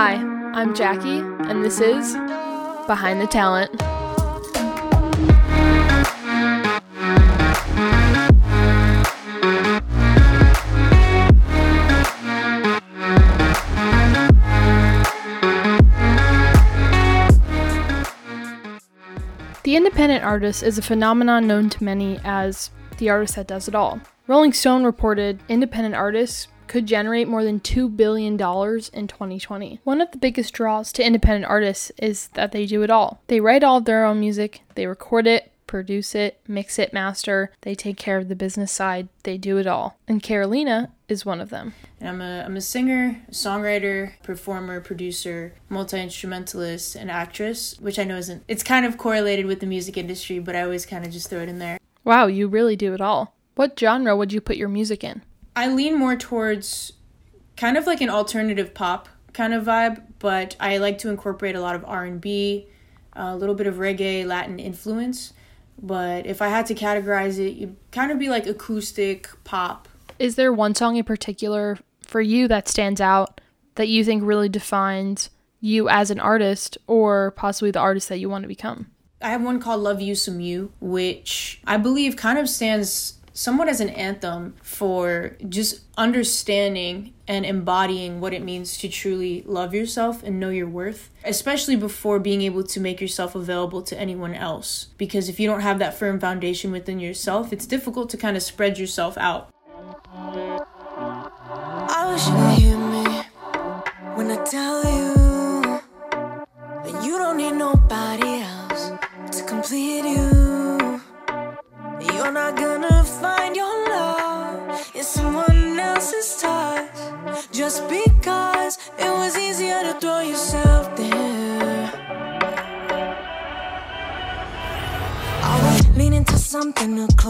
Hi, I'm Jackie, and this is Behind the Talent. The independent artist is a phenomenon known to many as the artist that does it all. Rolling Stone reported independent artists could generate more than $2 billion in 2020. One of the biggest draws to independent artists is that they do it all. They write all of their own music, they record it, produce it, mix it, master, they take care of the business side, they do it all. And Carolena is one of them. And I'm a, I'm a singer, songwriter, performer, producer, multi instrumentalist, and actress, which I know isn't, it's kind of correlated with the music industry, but I always kind of just throw it in there. Wow, you really do it all. What genre would you put your music in? I lean more towards kind of like an alternative pop kind of vibe, but I like to incorporate a lot of R&B, a little bit of reggae, Latin influence. But if I had to categorize it, you'd kind of be like acoustic pop. Is there one song in particular for you that stands out that you think really defines you as an artist or possibly the artist that you want to become? I have one called Love You Some You, which I believe kind of stands somewhat as an anthem for just understanding and embodying what it means to truly love yourself and know your worth, especially before being able to make yourself available to anyone else. Because if you don't have that firm foundation within yourself, it's difficult to kind of spread yourself out. I wish you hear me when I tell you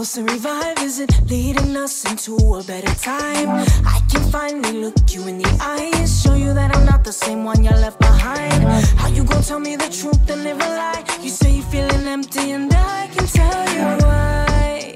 something, a revive? Is it leading us into a better time? I can finally look you in the eyes, show you that I'm not the same one you left behind. How you gonna tell me the truth and a lie? You say you're feeling empty, and I can tell you why.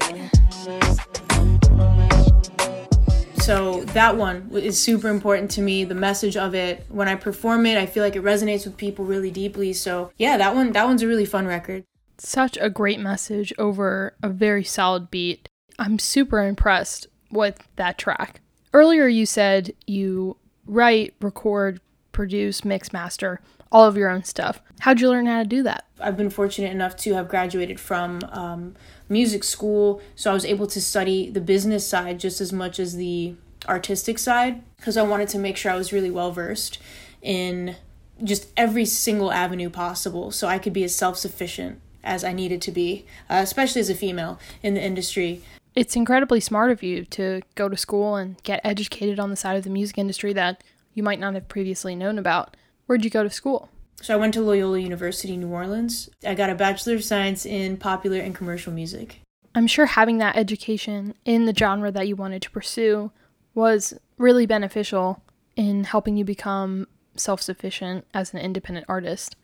So that one is super important to me. The message of it, when I perform it, I feel like it resonates with people really deeply. So yeah, that one that one's a really fun record. Such a great message over a very solid beat. I'm super impressed with that track. Earlier you said you write, record, produce, mix, master all of your own stuff. How'd you learn how to do that? I've been fortunate enough to have graduated from um, music school, so I was able to study the business side just as much as the artistic side because I wanted to make sure I was really well versed in just every single avenue possible so I could be as self sufficient as I needed to be, uh, especially as a female in the industry. It's incredibly smart of you to go to school and get educated on the side of the music industry that you might not have previously known about. Where'd you go to school? So I went to Loyola University, New Orleans. I got a Bachelor of Science in Popular and Commercial Music. I'm sure having that education in the genre that you wanted to pursue was really beneficial in helping you become self sufficient as an independent artist.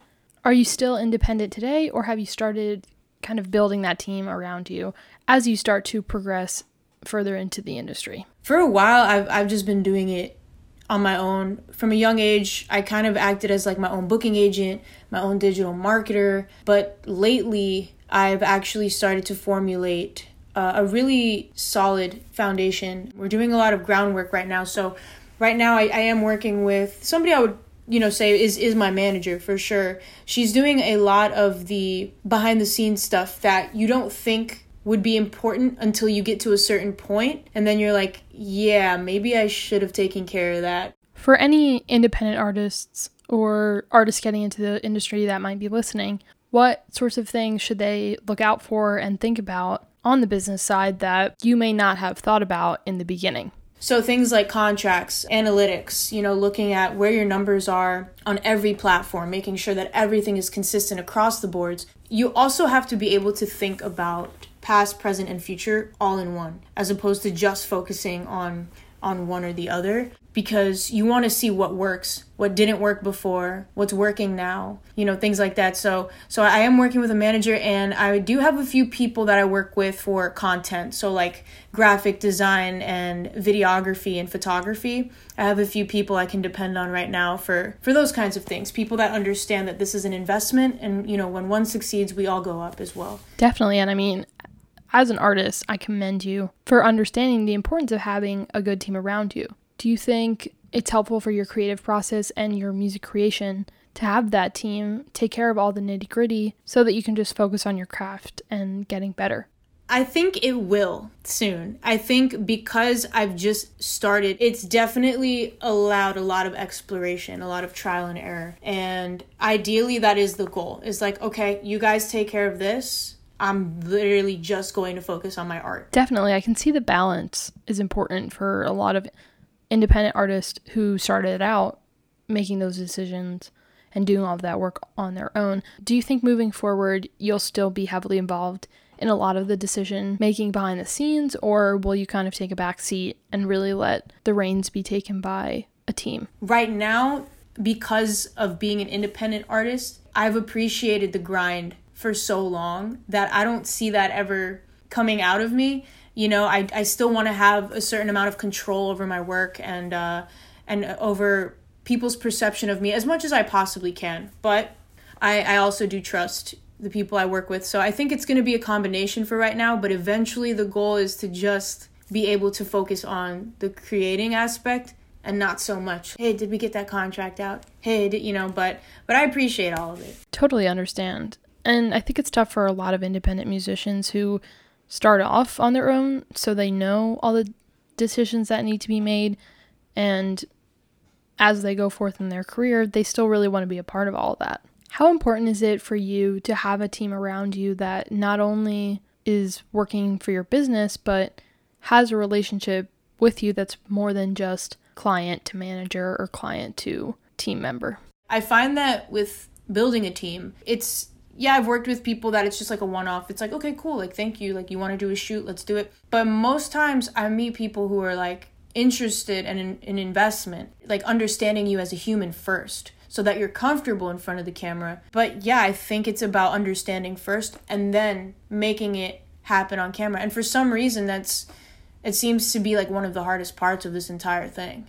Are you still independent today, or have you started kind of building that team around you as you start to progress further into the industry? For a while, I've, I've just been doing it on my own. From a young age, I kind of acted as like my own booking agent, my own digital marketer. But lately, I've actually started to formulate uh, a really solid foundation. We're doing a lot of groundwork right now. So, right now, I, I am working with somebody I would you know say is is my manager for sure. She's doing a lot of the behind the scenes stuff that you don't think would be important until you get to a certain point and then you're like yeah maybe i should have taken care of that. For any independent artists or artists getting into the industry that might be listening what sorts of things should they look out for and think about on the business side that you may not have thought about in the beginning so things like contracts, analytics, you know, looking at where your numbers are on every platform, making sure that everything is consistent across the boards. You also have to be able to think about past, present, and future all in one, as opposed to just focusing on on one or the other because you want to see what works, what didn't work before, what's working now, you know, things like that. So, so I am working with a manager and I do have a few people that I work with for content. So like graphic design and videography and photography. I have a few people I can depend on right now for for those kinds of things. People that understand that this is an investment and, you know, when one succeeds, we all go up as well. Definitely. And I mean, as an artist, I commend you for understanding the importance of having a good team around you. Do you think it's helpful for your creative process and your music creation to have that team take care of all the nitty gritty so that you can just focus on your craft and getting better? I think it will soon. I think because I've just started, it's definitely allowed a lot of exploration, a lot of trial and error. And ideally, that is the goal. Is like, okay, you guys take care of this. I'm literally just going to focus on my art. Definitely. I can see the balance is important for a lot of independent artists who started out making those decisions and doing all of that work on their own. Do you think moving forward you'll still be heavily involved in a lot of the decision making behind the scenes, or will you kind of take a back seat and really let the reins be taken by a team? Right now, because of being an independent artist, I've appreciated the grind for so long that I don't see that ever coming out of me. You know, I, I still want to have a certain amount of control over my work and uh, and over people's perception of me as much as I possibly can. But I, I also do trust the people I work with. So I think it's going to be a combination for right now, but eventually the goal is to just be able to focus on the creating aspect and not so much hey did we get that contract out hey did, you know but but i appreciate all of it totally understand and I think it's tough for a lot of independent musicians who start off on their own so they know all the decisions that need to be made. And as they go forth in their career, they still really want to be a part of all of that. How important is it for you to have a team around you that not only is working for your business, but has a relationship with you that's more than just client to manager or client to team member? I find that with building a team, it's yeah, I've worked with people that it's just like a one off. It's like, okay, cool, like thank you. Like you want to do a shoot, let's do it. But most times I meet people who are like interested in an in investment, like understanding you as a human first so that you're comfortable in front of the camera. But yeah, I think it's about understanding first and then making it happen on camera. And for some reason that's it seems to be like one of the hardest parts of this entire thing.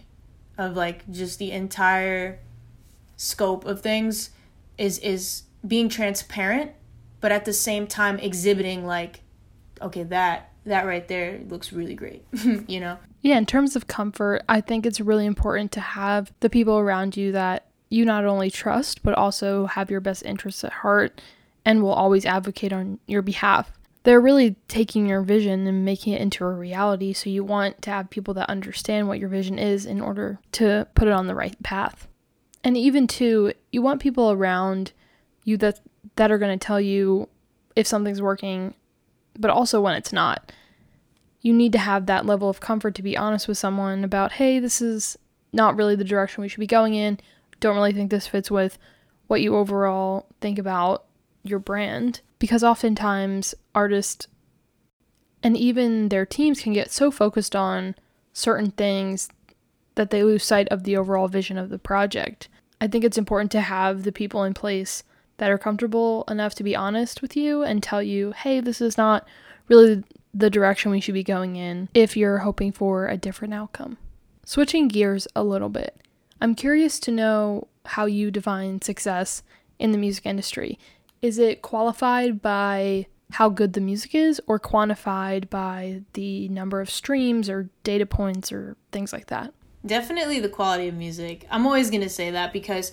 Of like just the entire scope of things is is being transparent, but at the same time exhibiting like, okay, that that right there looks really great, you know? Yeah, in terms of comfort, I think it's really important to have the people around you that you not only trust, but also have your best interests at heart and will always advocate on your behalf. They're really taking your vision and making it into a reality, so you want to have people that understand what your vision is in order to put it on the right path. And even too, you want people around you that that are going to tell you if something's working, but also when it's not. You need to have that level of comfort to be honest with someone about, hey, this is not really the direction we should be going in. Don't really think this fits with what you overall think about your brand. Because oftentimes, artists and even their teams can get so focused on certain things that they lose sight of the overall vision of the project. I think it's important to have the people in place that are comfortable enough to be honest with you and tell you, hey, this is not really the direction we should be going in if you're hoping for a different outcome. Switching gears a little bit, I'm curious to know how you define success in the music industry. Is it qualified by how good the music is or quantified by the number of streams or data points or things like that? Definitely the quality of music. I'm always going to say that because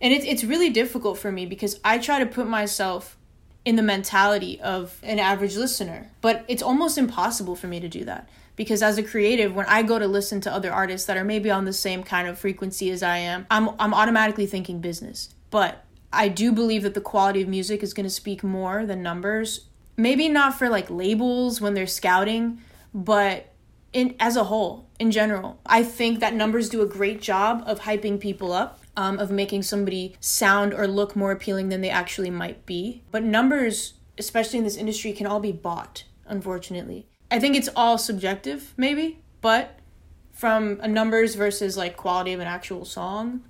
and it's it's really difficult for me because I try to put myself in the mentality of an average listener, but it's almost impossible for me to do that because as a creative when I go to listen to other artists that are maybe on the same kind of frequency as I am, I'm I'm automatically thinking business. But I do believe that the quality of music is going to speak more than numbers. Maybe not for like labels when they're scouting, but in as a whole, in general. I think that numbers do a great job of hyping people up um, of making somebody sound or look more appealing than they actually might be. But numbers, especially in this industry, can all be bought, unfortunately. I think it's all subjective, maybe, but from a numbers versus like quality of an actual song,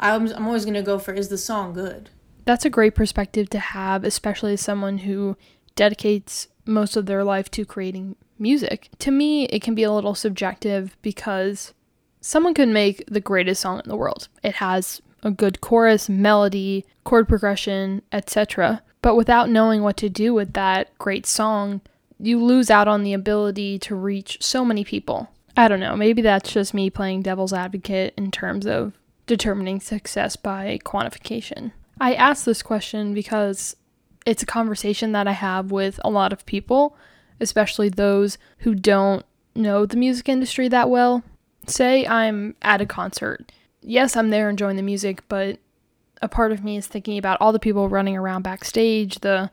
I'm I'm always gonna go for is the song good. That's a great perspective to have, especially as someone who dedicates most of their life to creating music. To me, it can be a little subjective because someone could make the greatest song in the world. It has a good chorus, melody, chord progression, etc. But without knowing what to do with that great song, you lose out on the ability to reach so many people. I don't know, maybe that's just me playing devil's advocate in terms of determining success by quantification. I ask this question because it's a conversation that I have with a lot of people, especially those who don't know the music industry that well. Say I'm at a concert. Yes, I'm there enjoying the music, but a part of me is thinking about all the people running around backstage, the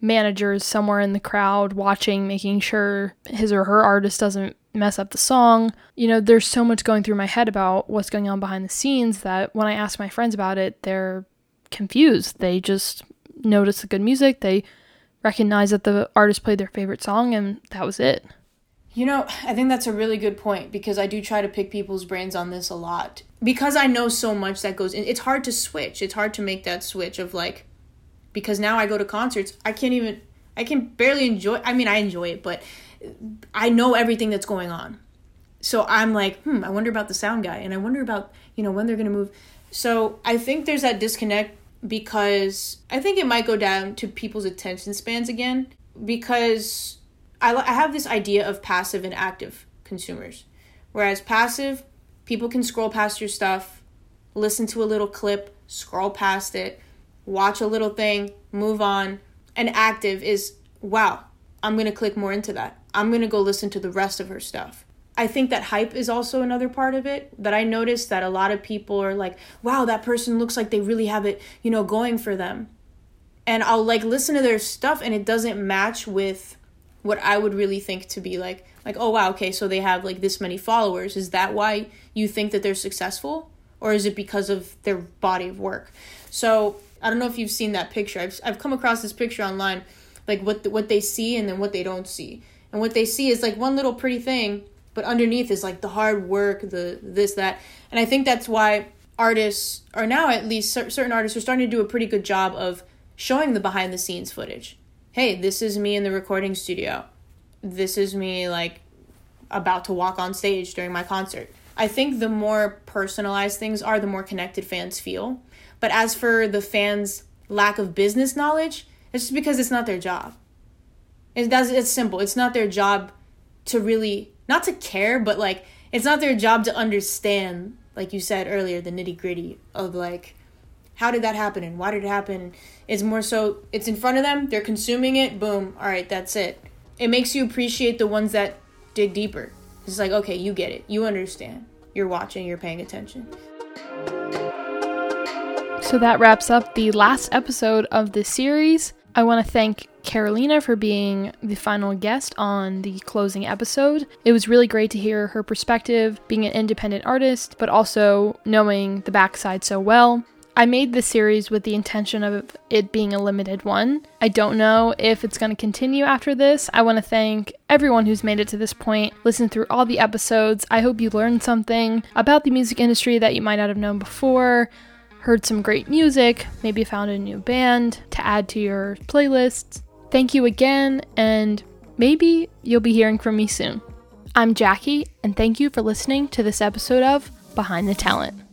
managers somewhere in the crowd watching, making sure his or her artist doesn't mess up the song. You know, there's so much going through my head about what's going on behind the scenes that when I ask my friends about it, they're confused. They just notice the good music, they recognize that the artist played their favorite song, and that was it. You know, I think that's a really good point because I do try to pick people's brains on this a lot. Because I know so much that goes in, it's hard to switch. It's hard to make that switch of like, because now I go to concerts, I can't even, I can barely enjoy, I mean, I enjoy it, but I know everything that's going on. So I'm like, hmm, I wonder about the sound guy and I wonder about, you know, when they're going to move. So I think there's that disconnect because I think it might go down to people's attention spans again because I, I have this idea of passive and active consumers. Whereas passive, people can scroll past your stuff, listen to a little clip, scroll past it, watch a little thing, move on. And active is, wow, I'm going to click more into that. I'm going to go listen to the rest of her stuff. I think that hype is also another part of it. That I noticed that a lot of people are like, wow, that person looks like they really have it, you know, going for them. And I'll like listen to their stuff and it doesn't match with what I would really think to be like, like, oh wow, okay, so they have like this many followers. Is that why you think that they're successful? Or is it because of their body of work? So I don't know if you've seen that picture. I've, I've come across this picture online, like what the, what they see and then what they don't see. And what they see is like one little pretty thing but underneath is like the hard work, the this that, and I think that's why artists are now at least certain artists are starting to do a pretty good job of showing the behind the scenes footage. Hey, this is me in the recording studio. This is me like about to walk on stage during my concert. I think the more personalized things are, the more connected fans feel. But as for the fans' lack of business knowledge, it's just because it's not their job. It does it's simple. It's not their job to really not to care, but like it's not their job to understand, like you said earlier, the nitty gritty of like how did that happen and why did it happen. It's more so it's in front of them, they're consuming it, boom, all right, that's it. It makes you appreciate the ones that dig deeper. It's like, okay, you get it, you understand, you're watching, you're paying attention. So that wraps up the last episode of this series. I want to thank Carolena for being the final guest on the closing episode. It was really great to hear her perspective, being an independent artist, but also knowing the backside so well. I made this series with the intention of it being a limited one. I don't know if it's going to continue after this. I want to thank everyone who's made it to this point, listened through all the episodes. I hope you learned something about the music industry that you might not have known before heard some great music, maybe found a new band to add to your playlists. Thank you again, and maybe you'll be hearing from me soon. I'm Jackie, and thank you for listening to this episode of Behind the Talent.